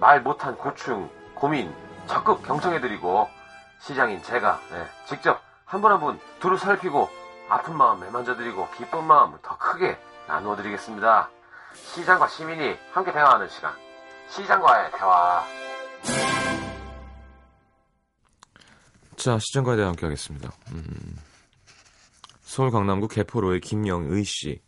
말 못한 고충, 고민 적극 경청해드리고 시장인 제가 네, 직접 한 분 한 분 두루 살피고 아픈 마음 매만져드리고 기쁜 마음을 더 크게 나누어드리겠습니다. 시장과 시민이 함께 대화하는 시간. 시장과의 대화. 자, 시장과에 대해 함께 하겠습니다. 음, 서울 강남구 개포로의 김영의 씨.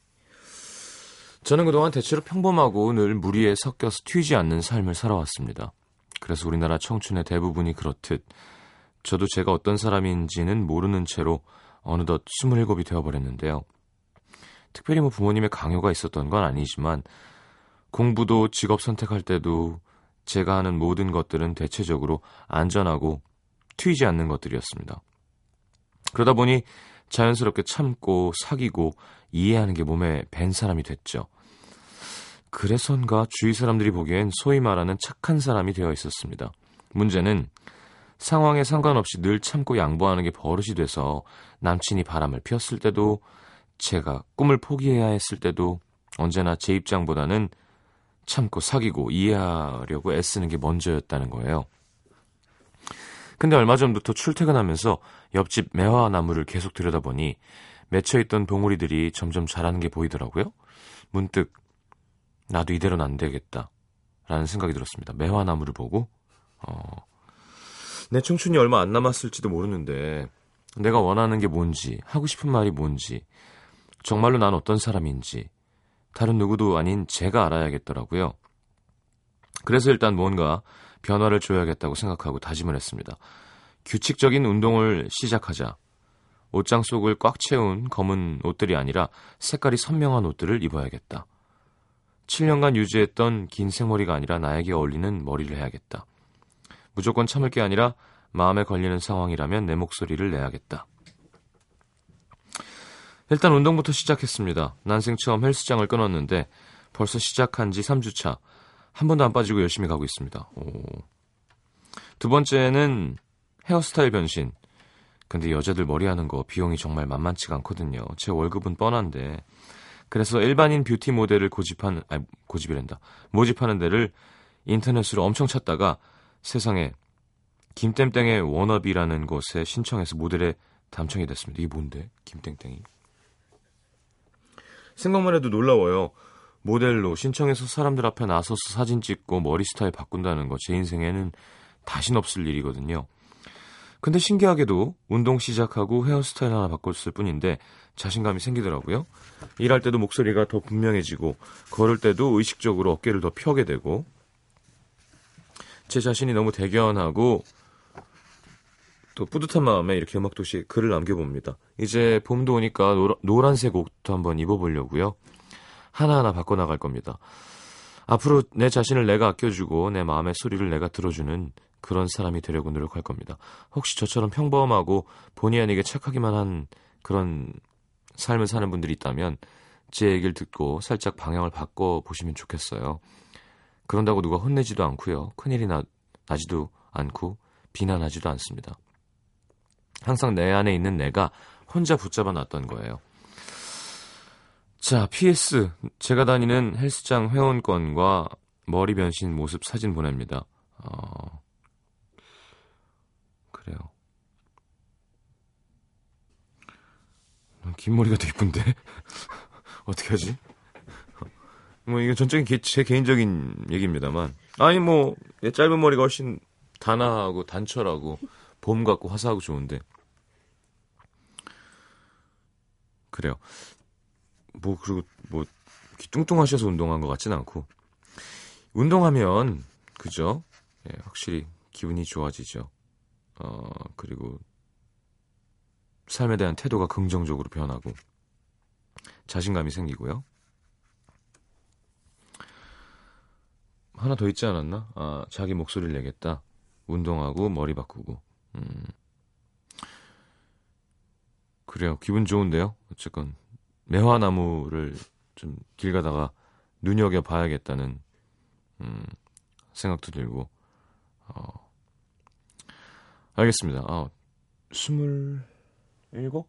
저는 그동안 대체로 평범하고 늘 무리에 섞여서 튀지 않는 삶을 살아왔습니다. 그래서 우리나라 청춘의 대부분이 그렇듯 저도 제가 어떤 사람인지는 모르는 채로 어느덧 27이 되어버렸는데요. 특별히 뭐 부모님의 강요가 있었던 건 아니지만 공부도 직업 선택할 때도 제가 하는 모든 것들은 대체적으로 안전하고 튀지 않는 것들이었습니다. 그러다 보니 자연스럽게 참고 사귀고 이해하는 게 몸에 밴 사람이 됐죠. 그래서인가 주위 사람들이 보기엔 소위 말하는 착한 사람이 되어 있었습니다. 문제는 상황에 상관없이 늘 참고 양보하는 게 버릇이 돼서 남친이 바람을 피웠을 때도 제가 꿈을 포기해야 했을 때도 언제나 제 입장보다는 참고 사귀고 이해하려고 애쓰는 게 먼저였다는 거예요. 근데 얼마 전부터 출퇴근하면서 옆집 매화나무를 계속 들여다보니 맺혀있던 봉우리들이 점점 자라는 게 보이더라고요. 문득 나도 이대로는 안 되겠다 라는 생각이 들었습니다. 매화나무를 보고 어, 내 청춘이 얼마 안 남았을지도 모르는데 내가 원하는 게 뭔지 하고 싶은 말이 뭔지 정말로 난 어떤 사람인지 다른 누구도 아닌 제가 알아야겠더라고요. 그래서 일단 뭔가 변화를 줘야겠다고 생각하고 다짐을 했습니다. 규칙적인 운동을 시작하자. 옷장 속을 꽉 채운 검은 옷들이 아니라 색깔이 선명한 옷들을 입어야겠다. 7년간 유지했던 긴 생머리가 아니라 나에게 어울리는 머리를 해야겠다. 무조건 참을 게 아니라 마음에 걸리는 상황이라면 내 목소리를 내야겠다. 일단 운동부터 시작했습니다. 난생 처음 헬스장을 끊었는데 벌써 시작한 지 3주차. 한 번도 안 빠지고 열심히 가고 있습니다. 오. 두 번째는 헤어스타일 변신. 근데 여자들 머리 하는 거 비용이 정말 만만치가 않거든요. 제 월급은 뻔한데. 그래서 일반인 뷰티 모델을 고집한, 아니, 고집이란다. 모집하는 데를 인터넷으로 엄청 찾다가 세상에 김땡땡의 워너비라는 곳에 신청해서 모델에 담청이 됐습니다. 이게 뭔데? 김땡땡이. 생각만 해도 놀라워요. 모델로 신청해서 사람들 앞에 나서서 사진 찍고 머리 스타일 바꾼다는 거 제 인생에는 다신 없을 일이거든요. 근데 신기하게도 운동 시작하고 헤어스타일 하나 바꿨을 뿐인데 자신감이 생기더라고요. 일할 때도 목소리가 더 분명해지고 걸을 때도 의식적으로 어깨를 더 펴게 되고 제 자신이 너무 대견하고 또 뿌듯한 마음에 이렇게 음악도시 글을 남겨봅니다. 이제 봄도 오니까 노란색 옷도 한번 입어보려고요. 하나하나 바꿔나갈 겁니다. 앞으로 내 자신을 내가 아껴주고 내 마음의 소리를 내가 들어주는 그런 사람이 되려고 노력할 겁니다. 혹시 저처럼 평범하고 본의 아니게 착하기만 한 그런 삶을 사는 분들이 있다면 제 얘기를 듣고 살짝 방향을 바꿔 보시면 좋겠어요. 그런다고 누가 혼내지도 않고요. 큰일이 나, 나지도 않고 비난하지도 않습니다. 항상 내 안에 있는 내가 혼자 붙잡아 놨던 거예요. 자, PS. 제가 다니는 헬스장 회원권과 머리 변신 모습 사진 보냅니다. 어, 그래요. 긴 머리가 더 이쁜데? 어떻게 하지? 뭐, 이건 전적인 개, 제 개인적인 얘기입니다만. 아니, 뭐, 짧은 머리가 훨씬 단아하고 단철하고 봄 같고 화사하고 좋은데. 그래요. 뭐, 그리고 뭐, 뚱뚱하셔서 운동한 것 같진 않고. 운동하면, 그죠? 예, 확실히 기분이 좋아지죠. 어, 그리고 삶에 대한 태도가 긍정적으로 변하고 자신감이 생기고요. 하나 더 있지 않았나? 아, 자기 목소리를 내겠다. 운동하고 머리 바꾸고. 음. 그래요. 기분 좋은데요. 어쨌건 매화나무를 좀 길 가다가 눈여겨 봐야겠다는 음, 생각도 들고. 어. 알겠습니다. 아, 스물 일곱?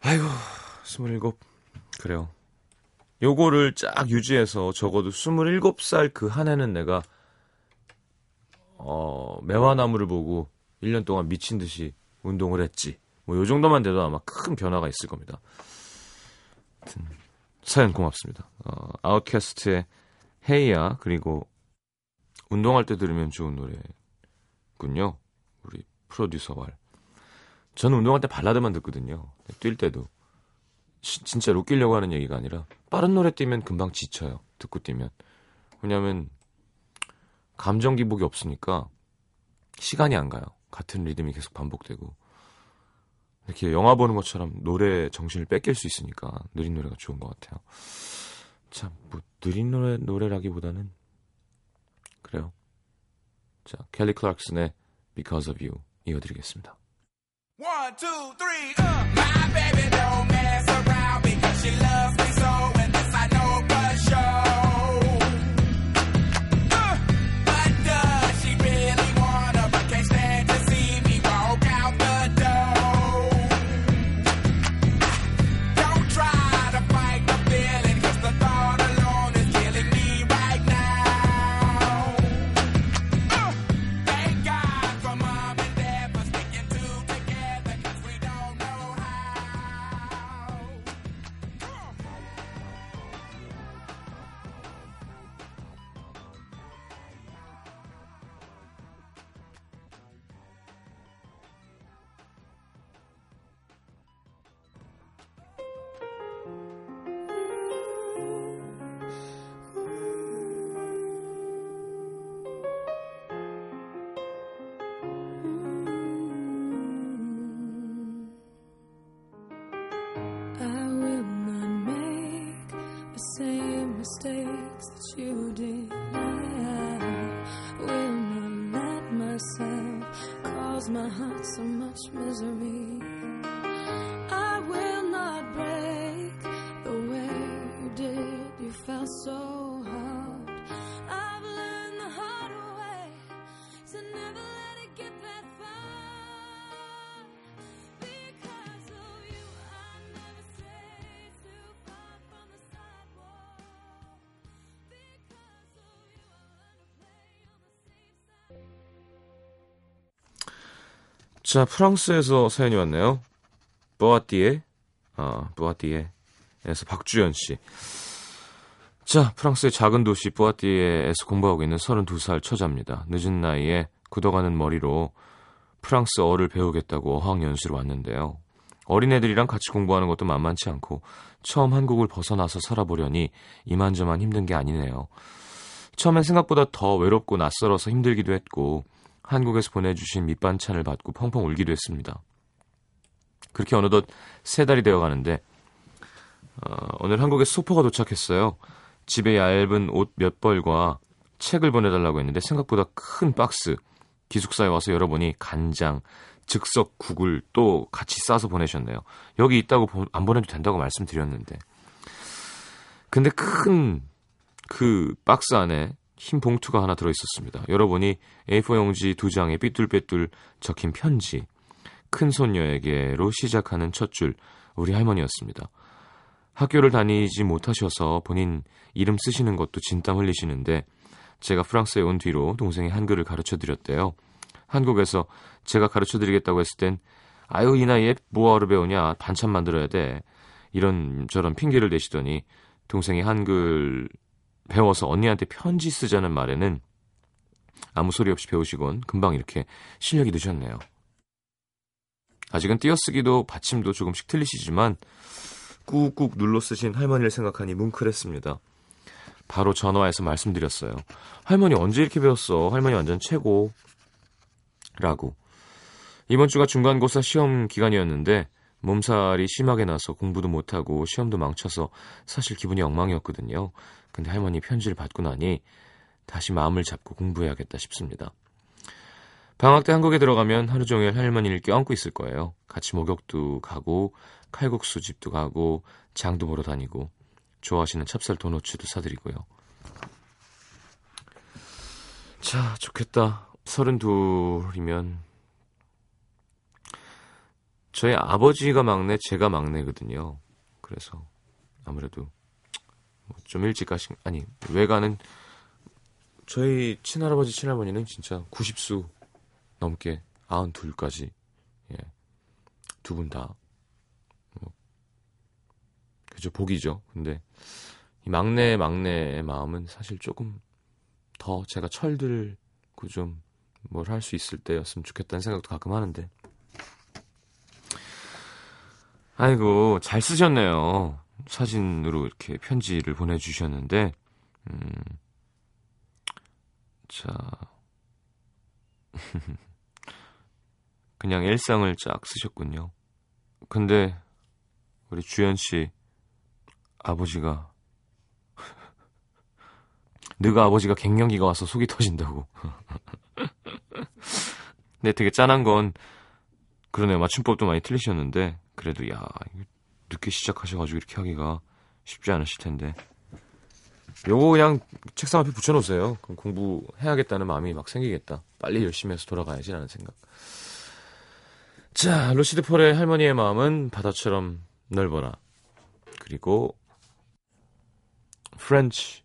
아이고, 스물일곱. 그래요. 요거를 쫙 유지해서 적어도 27살 그 한 해는 내가 어, 매화나무를 보고 1년 동안 미친 듯이 운동을 했지. 뭐 요 정도만 돼도 아마 큰 변화가 있을 겁니다. 하여튼 사연 고맙습니다. 어, 아웃캐스트의 헤이야 그리고 운동할 때 들으면 좋은 노래 군요. 우리 프로듀서 말. 저는 운동할 때 발라드만 듣거든요. 뛸 때도. 시, 진짜 웃기려고 하는 얘기가 아니라 빠른 노래 뛰면 금방 지쳐요. 듣고 뛰면. 왜냐하면 감정 기복이 없으니까 시간이 안 가요. 같은 리듬이 계속 반복되고 이렇게 영화 보는 것처럼 노래 정신을 뺏길 수 있으니까 느린 노래가 좋은 것 같아요. 참, 뭐 느린 노래 노래라기보다는 그래요. 자, 켈리 클락슨의 Because of You 이어드리겠습니다. One, two, three, uh. My baby don't mess around because she loves that you did. I will not let myself cause my heart so much misery. 자, 프랑스에서 사연이 왔네요. 보아띠에, 아, 보아띠에에서 박주연 씨. 자, 프랑스의 작은 도시 보아띠에에서 공부하고 있는 32살 처자입니다. 늦은 나이에 굳어가는 머리로 프랑스어를 배우겠다고 어학연수를 왔는데요. 어린애들이랑 같이 공부하는 것도 만만치 않고 처음 한국을 벗어나서 살아보려니 이만저만 힘든 게 아니네요. 처음엔 생각보다 더 외롭고 낯설어서 힘들기도 했고 한국에서 보내주신 밑반찬을 받고 펑펑 울기도 했습니다. 그렇게 어느덧 세 달이 되어 가는데 어, 오늘 한국에 소포가 도착했어요. 집에 얇은 옷 몇 벌과 책을 보내달라고 했는데 생각보다 큰 박스 기숙사에 와서 열어보니 간장, 즉석 국을 또 같이 싸서 보내셨네요. 여기 있다고 보- 안 보내도 된다고 말씀드렸는데 근데 큰 그 박스 안에 흰 봉투가 하나 들어있었습니다. 열어보니 A4 용지 두 장에 삐뚤빼뚤 적힌 편지. 큰 손녀에게로 시작하는 첫 줄 우리 할머니였습니다. 학교를 다니지 못하셔서 본인 이름 쓰시는 것도 진땀 흘리시는데 제가 프랑스에 온 뒤로 동생이 한글을 가르쳐 드렸대요. 한국에서 제가 가르쳐 드리겠다고 했을 땐 아유 이 나이에 뭐하러 배우냐 반찬 만들어야 돼 이런 저런 핑계를 대시더니 동생이 한글 배워서 언니한테 편지 쓰자는 말에는 아무 소리 없이 배우시곤 금방 이렇게 실력이 느셨네요. 아직은 띄어쓰기도 받침도 조금씩 틀리시지만 꾹꾹 눌러 쓰신 할머니를 생각하니 뭉클했습니다. 바로 전화해서 말씀드렸어요. 할머니 언제 이렇게 배웠어? 할머니 완전 최고. 라고. 이번 주가 중간고사 시험 기간이었는데 몸살이 심하게 나서 공부도 못하고 시험도 망쳐서 사실 기분이 엉망이었거든요. 근데 할머니 편지를 받고 나니 다시 마음을 잡고 공부해야겠다 싶습니다. 방학 때 한국에 들어가면 하루 종일 할머니를 껴안고 있을 거예요. 같이 목욕도 가고 칼국수 집도 가고 장도 보러 다니고 좋아하시는 찹쌀 도너츠도 사드리고요. 자, 좋겠다. 서른둘이면 저희 아버지가 막내, 제가 막내거든요. 그래서 아무래도 뭐 좀 일찍 가신 아니 외가는 저희 친할아버지 친할머니는 진짜 90수 넘게 92까지 예. 두 분 다. 뭐, 그죠 복이죠. 근데 이 막내 막내의 마음은 사실 조금 더 제가 철들고 좀 뭘 할 수 있을 때였으면 좋겠다는 생각도 가끔 하는데. 아이고 잘 쓰셨네요. 사진으로 이렇게 편지를 보내주셨는데, 음, 자, 그냥 일상을 쫙 쓰셨군요. 근데 우리 주연 씨 아버지가 너가 아버지가 갱년기가 와서 속이 터진다고. 근데 되게 짠한 건 그러네요. 맞춤법도 많이 틀리셨는데 그래도 야 늦게 시작하셔가지고 이렇게 하기가 쉽지 않으실 텐데. 요거 그냥 책상 앞에 붙여놓으세요. 그럼 공부해야겠다는 마음이 막 생기겠다. 빨리 열심히 해서 돌아가야지 라는 생각. 자, 루시드 폴의 할머니의 마음은 바다처럼 넓어라. 그리고 프렌치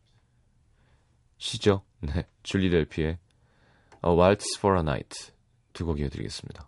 시죠. 네, 줄리 델피의 A Waltz for a Night 두 곡 이어드리겠습니다.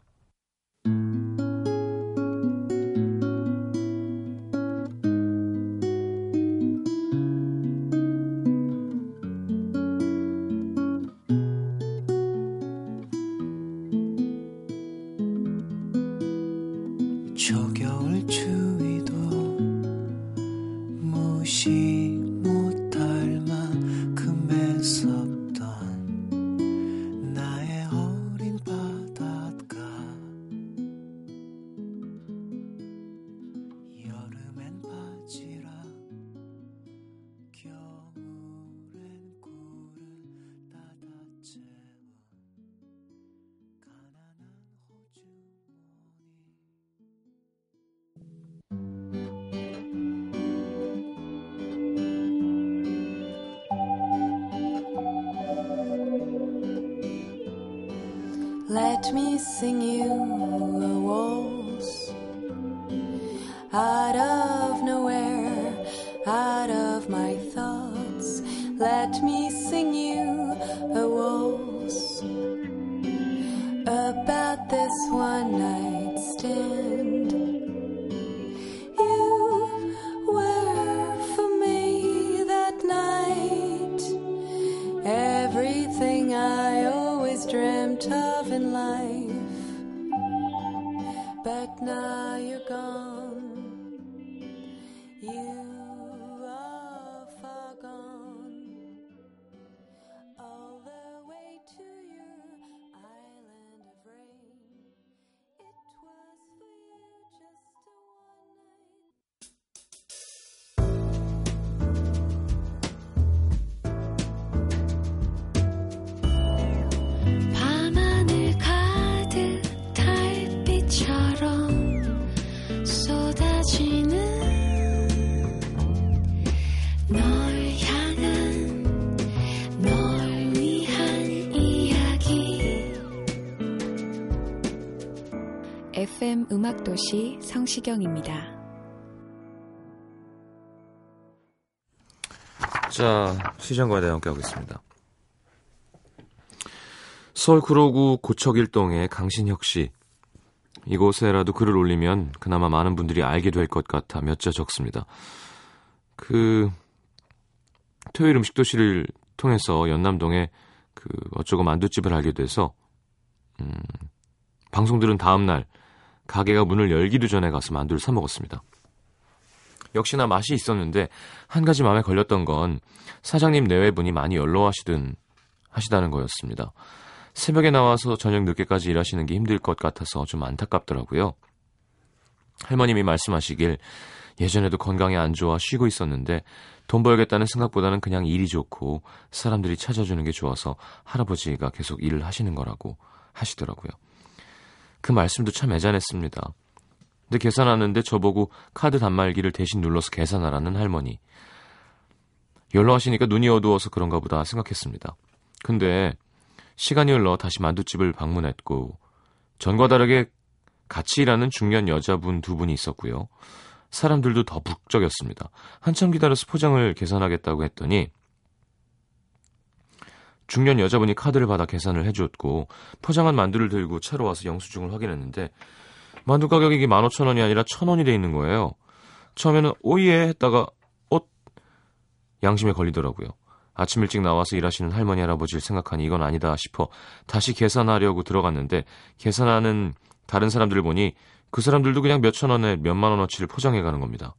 One night 음악도시 성시경입니다. 자, 시장과 대화 함께하고 있습니다. 서울 구로구 고척일동의 강신혁 씨. 이곳에라도 글을 올리면 그나마 많은 분들이 알게 될 것 같아 몇 자 적습니다. 그 토요일 음식 도시를 통해서 연남동에 그 어쩌고 만두집을 알게 돼서 음, 방송 들은 다음 날 가게가 문을 열기도 전에 가서 만두를 사 먹었습니다. 역시나 맛이 있었는데 한 가지 마음에 걸렸던 건 사장님 내외분이 많이 연로하시든 하시다는 거였습니다. 새벽에 나와서 저녁 늦게까지 일하시는 게 힘들 것 같아서 좀 안타깝더라고요. 할머님이 말씀하시길 예전에도 건강이 안 좋아 쉬고 있었는데 돈 벌겠다는 생각보다는 그냥 일이 좋고 사람들이 찾아주는 게 좋아서 할아버지가 계속 일을 하시는 거라고 하시더라고요. 그 말씀도 참 애잔했습니다. 근데 계산하는데 저보고 카드 단말기를 대신 눌러서 계산하라는 할머니. 연로하시니까 눈이 어두워서 그런가 보다 생각했습니다. 근데 시간이 흘러 다시 만두집을 방문했고 전과 다르게 같이 일하는 중년 여자분 두 분이 있었고요. 사람들도 더 북적였습니다. 한참 기다려서 포장을 계산하겠다고 했더니 중년 여자분이 카드를 받아 계산을 해줬고 포장한 만두를 들고 차로 와서 영수증을 확인했는데 만두 가격이 15,000원이 아니라 1,000원이 돼 있는 거예요. 처음에는 오예 했다가 어 양심에 걸리더라고요. 아침 일찍 나와서 일하시는 할머니 할아버지를 생각하니 이건 아니다 싶어 다시 계산하려고 들어갔는데 계산하는 다른 사람들을 보니 그 사람들도 그냥 몇천 원에 몇만 원어치를 포장해 가는 겁니다.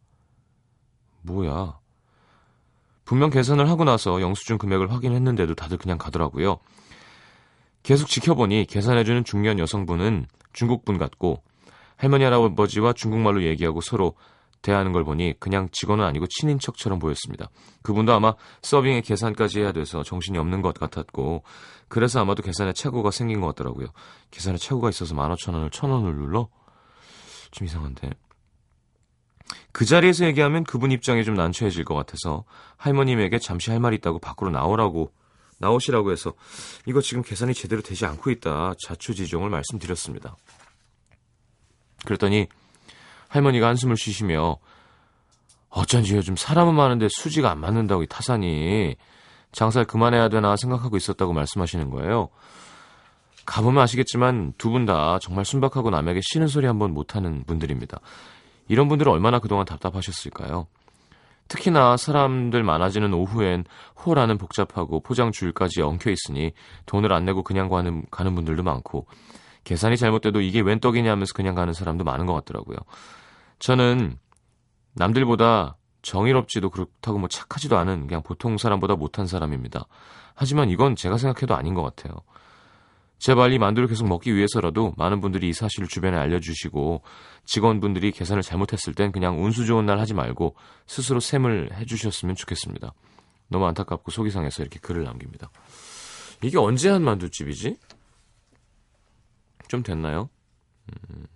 뭐야? 분명 계산을 하고 나서 영수증 금액을 확인했는데도 다들 그냥 가더라고요. 계속 지켜보니 계산해주는 중년 여성분은 중국분 같고 할머니 할아버지와 중국말로 얘기하고 서로 대하는 걸 보니 그냥 직원은 아니고 친인척처럼 보였습니다. 그분도 아마 서빙에 계산까지 해야 돼서 정신이 없는 것 같았고 그래서 아마도 계산에 착오가 생긴 것 같더라고요. 계산에 착오가 있어서 15,000원을 1,000원을 눌러? 좀 이상한데. 그 자리에서 얘기하면 그분 입장이 좀 난처해질 것 같아서 할머님에게 잠시 할 말이 있다고 밖으로 나오라고 나오시라고 해서 이거 지금 계산이 제대로 되지 않고 있다 자초지종을 말씀드렸습니다. 그랬더니 할머니가 한숨을 쉬시며 어쩐지 요즘 사람은 많은데 수지가 안 맞는다고 이 타산이 장사를 그만해야 되나 생각하고 있었다고 말씀하시는 거예요. 가보면 아시겠지만 두 분 다 정말 순박하고 남에게 싫은 소리 한번 못하는 분들입니다. 이런 분들은 얼마나 그동안 답답하셨을까요? 특히나 사람들 많아지는 오후엔 호라는 복잡하고 포장 줄까지 엉켜 있으니 돈을 안 내고 그냥 가는, 가는 분들도 많고 계산이 잘못돼도 이게 웬 떡이냐 하면서 그냥 가는 사람도 많은 것 같더라고요. 저는 남들보다 정의롭지도 그렇다고 뭐 착하지도 않은 그냥 보통 사람보다 못한 사람입니다. 하지만 이건 제가 생각해도 아닌 것 같아요. 제발 이 만두를 계속 먹기 위해서라도 많은 분들이 이 사실을 주변에 알려주시고 직원분들이 계산을 잘못했을 땐 그냥 운수 좋은 날 하지 말고 스스로 셈을 해주셨으면 좋겠습니다. 너무 안타깝고 속이 상해서 이렇게 글을 남깁니다. 이게 언제 한 만두집이지? 좀 됐나요? 음,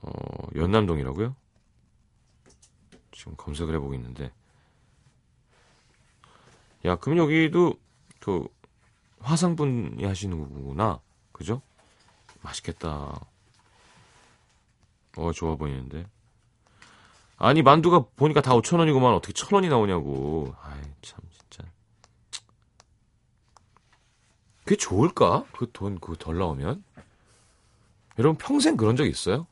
어, 연남동이라고요? 지금 검색을 해보고 있는데 야 그럼 여기도 그 화상 분이 하시는 거구나. 그죠? 맛있겠다. 어 좋아 보이는데. 아니 만두가 보니까 다 5천원이고만. 어떻게 천원이 나오냐고. 아이 참 진짜. 그게 좋을까? 그 돈 그거 덜 나오면? 여러분 평생 그런 적 있어요?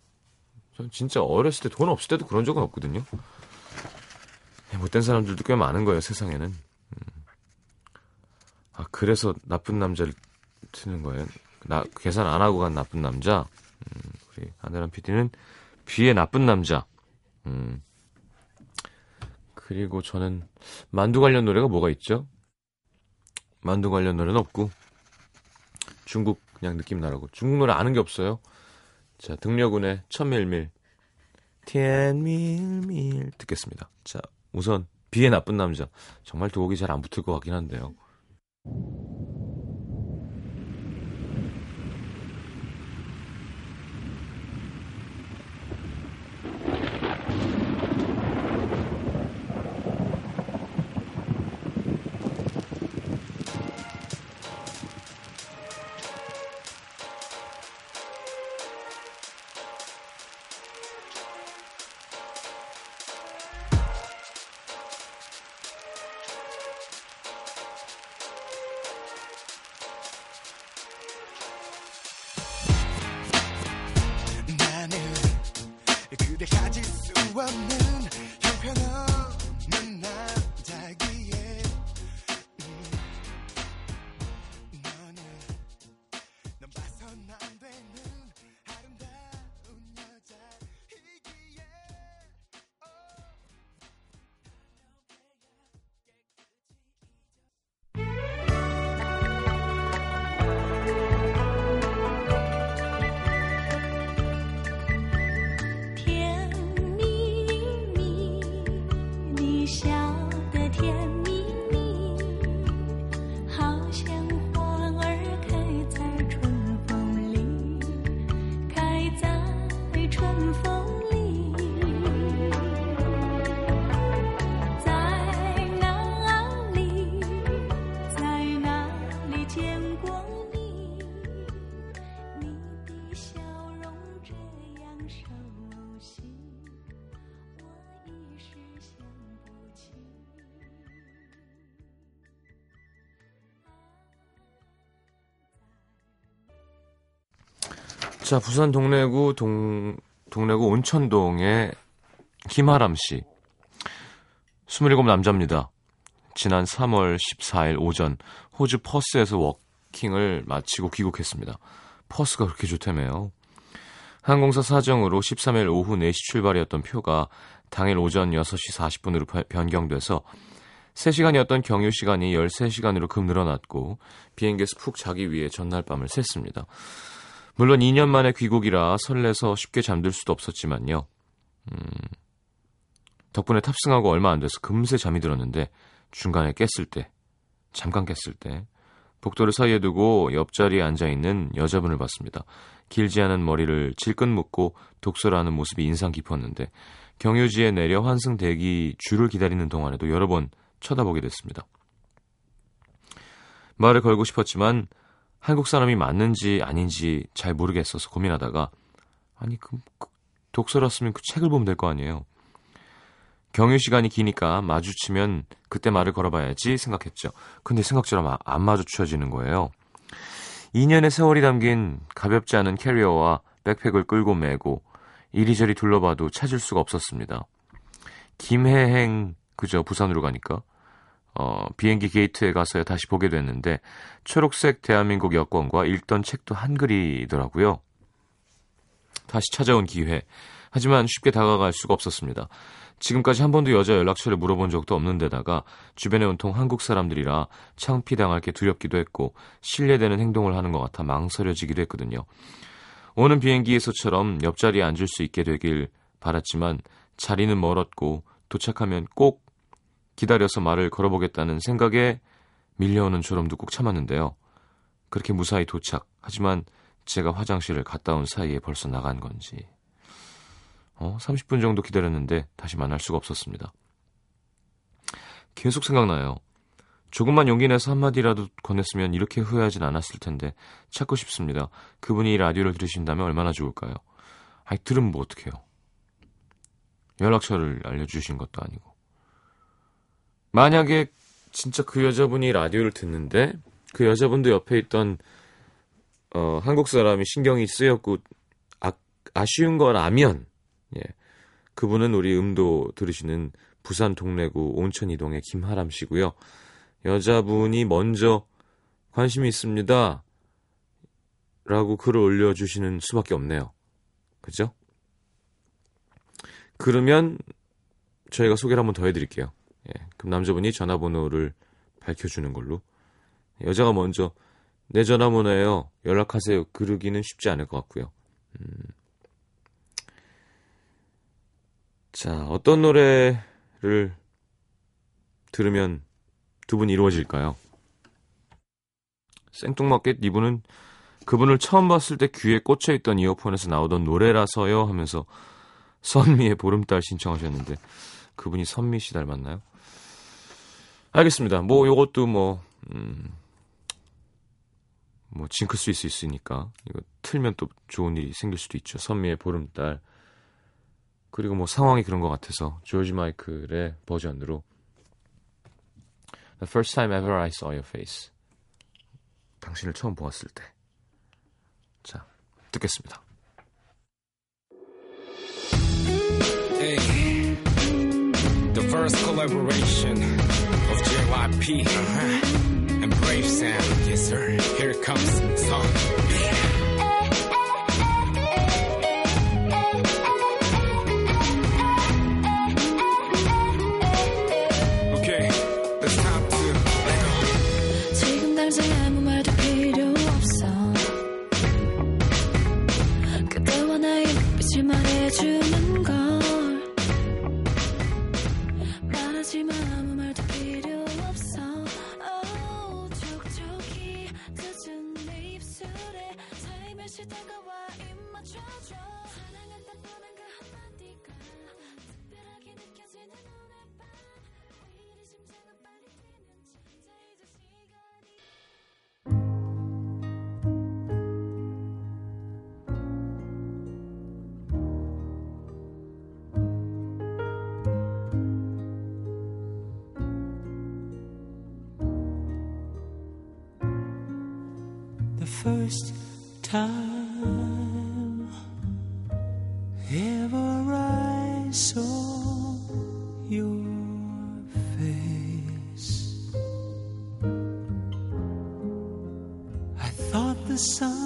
전 진짜 어렸을 때 돈 없을 때도 그런 적은 없거든요. 못된 사람들도 꽤 많은 거예요 세상에는 아, 그래서 나쁜 남자를 트는 거예요. 나, 계산 안 하고 간 나쁜 남자. 음, 우리 하늘한 PD는 비의 나쁜 남자. 음. 그리고 저는 만두 관련 노래가 뭐가 있죠? 만두 관련 노래는 없고 중국 그냥 느낌 나라고 중국 노래 아는 게 없어요. 자 등려군의 천밀밀 티엔밀밀 듣겠습니다. 자 우선 비의 나쁜 남자 정말 두 곡이 잘 안 붙을 것 같긴 한데요. うん。 가질 수 없는 자, 부산 동래구 동, 동래구 온천동의 김하람 씨. 27 남자입니다. 지난 3월 14일 오전 호주 퍼스에서 working을 마치고 귀국했습니다. 퍼스가 그렇게 좋다며요. 항공사 사정으로 13일 오후 4시 출발이었던 표가 당일 오전 6시 40분으로 변경돼서 3시간이었던 경유 시간이 13시간으로 급 늘어났고 비행기에서 푹 자기 위해 전날 밤을 샜습니다. 물론 2년 만에 귀국이라 설레서 쉽게 잠들 수도 없었지만요. 음, 덕분에 탑승하고 얼마 안 돼서 금세 잠이 들었는데 중간에 깼을 때, 잠깐 깼을 때 복도를 사이에 두고 옆자리에 앉아 있는 여자분을 봤습니다. 길지 않은 머리를 질끈 묶고 독서를 하는 모습이 인상 깊었는데 경유지에 내려 환승 대기 줄을 기다리는 동안에도 여러 번 쳐다보게 됐습니다. 말을 걸고 싶었지만 한국 사람이 맞는지 아닌지 잘 모르겠어서 고민하다가 아니 그, 그 독서랐으면 그 책을 보면 될 거 아니에요. 경유 시간이 기니까 마주치면 그때 말을 걸어봐야지 생각했죠. 근데 생각처럼 아- 안 마주쳐지는 거예요. 2년의 세월이 담긴 가볍지 않은 캐리어와 백팩을 끌고 메고 이리저리 둘러봐도 찾을 수가 없었습니다. 김해행 그저 부산으로 가니까 어, 비행기 게이트에 가서야 다시 보게 됐는데 초록색 대한민국 여권과 읽던 책도 한글이더라고요. 다시 찾아온 기회. 하지만 쉽게 다가갈 수가 없었습니다. 지금까지 한 번도 여자 연락처를 물어본 적도 없는 데다가 주변에 온통 한국 사람들이라 창피당할 게 두렵기도 했고 신뢰되는 행동을 하는 것 같아 망설여지기도 했거든요. 오는 비행기에서처럼 옆자리에 앉을 수 있게 되길 바랐지만 자리는 멀었고 도착하면 꼭 기다려서 말을 걸어보겠다는 생각에 밀려오는 졸음도 꾹 참았는데요. 그렇게 무사히 도착. 하지만 제가 화장실을 갔다 온 사이에 벌써 나간 건지. 어, 30분 정도 기다렸는데 다시 만날 수가 없었습니다. 계속 생각나요. 조금만 용기 내서 한마디라도 건넸으면 이렇게 후회하진 않았을 텐데 찾고 싶습니다. 그분이 이 라디오를 들으신다면 얼마나 좋을까요? 아이, 들으면 뭐 어떡해요. 연락처를 알려주신 것도 아니고. 만약에 진짜 그 여자분이 라디오를 듣는데 그 여자분도 옆에 있던 어, 한국 사람이 신경이 쓰였고 아, 아쉬운 거라면 예, 그분은 우리 음도 들으시는 부산 동래구 온천 이동의 김하람 씨고요. 여자분이 먼저 관심이 있습니다. 라고 글을 올려주시는 수밖에 없네요. 그죠? 그러면 저희가 소개를 한번 더 해드릴게요. 예, 그럼 남자분이 전화번호를 밝혀주는 걸로. 여자가 먼저 내 전화번호예요. 연락하세요. 그러기는 쉽지 않을 것 같고요. 음. 자, 어떤 노래를 들으면 두 분이 이루어질까요? 생뚱맞게 이분은 그분을 처음 봤을 때 귀에 꽂혀있던 이어폰에서 나오던 노래라서요 하면서 선미의 보름달 신청하셨는데 그분이 선미 씨 닮았나요? 알겠습니다. 뭐 요것도 뭐 음, 뭐 징크스일 수 있으니까 이거 틀면 또 좋은 일이 생길 수도 있죠. 선미의 보름달 그리고 뭐 상황이 그런 것 같아서 조지 마이클의 버전으로 The first time ever I saw your face 당신을 처음 보았을 때 자, 듣겠습니다. First collaboration of JYP uh-huh. and Brave Sound. Yes, sir. Here comes. Song. Okay, it's time sun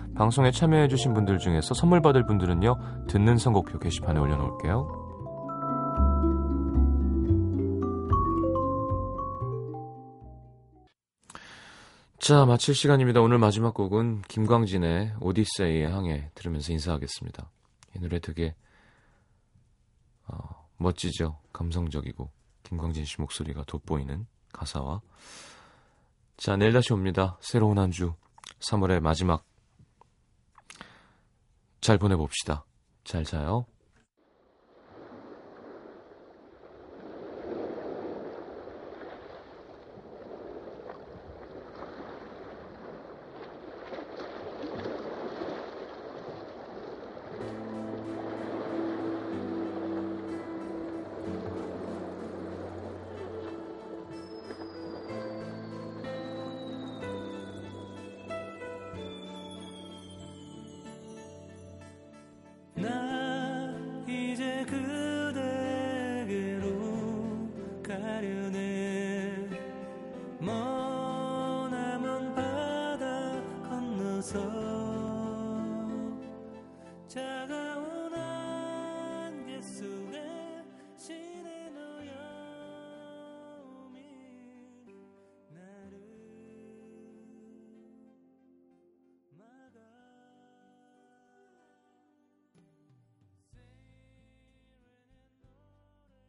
방송에 참여해주신 분들 중에서 선물 받을 분들은요, 듣는 선곡표 게시판에 올려놓을게요. 자, 마칠 시간입니다. 오늘 마지막 곡은 김광진의 오디세이의 항해 들으면서 인사하겠습니다. 이 노래 되게 어, 멋지죠? 감성적이고 김광진 씨 목소리가 돋보이는 가사와 자, 내일 다시 옵니다. 새로운 한 주 3월의 마지막 잘 보내봅시다. 잘 자요.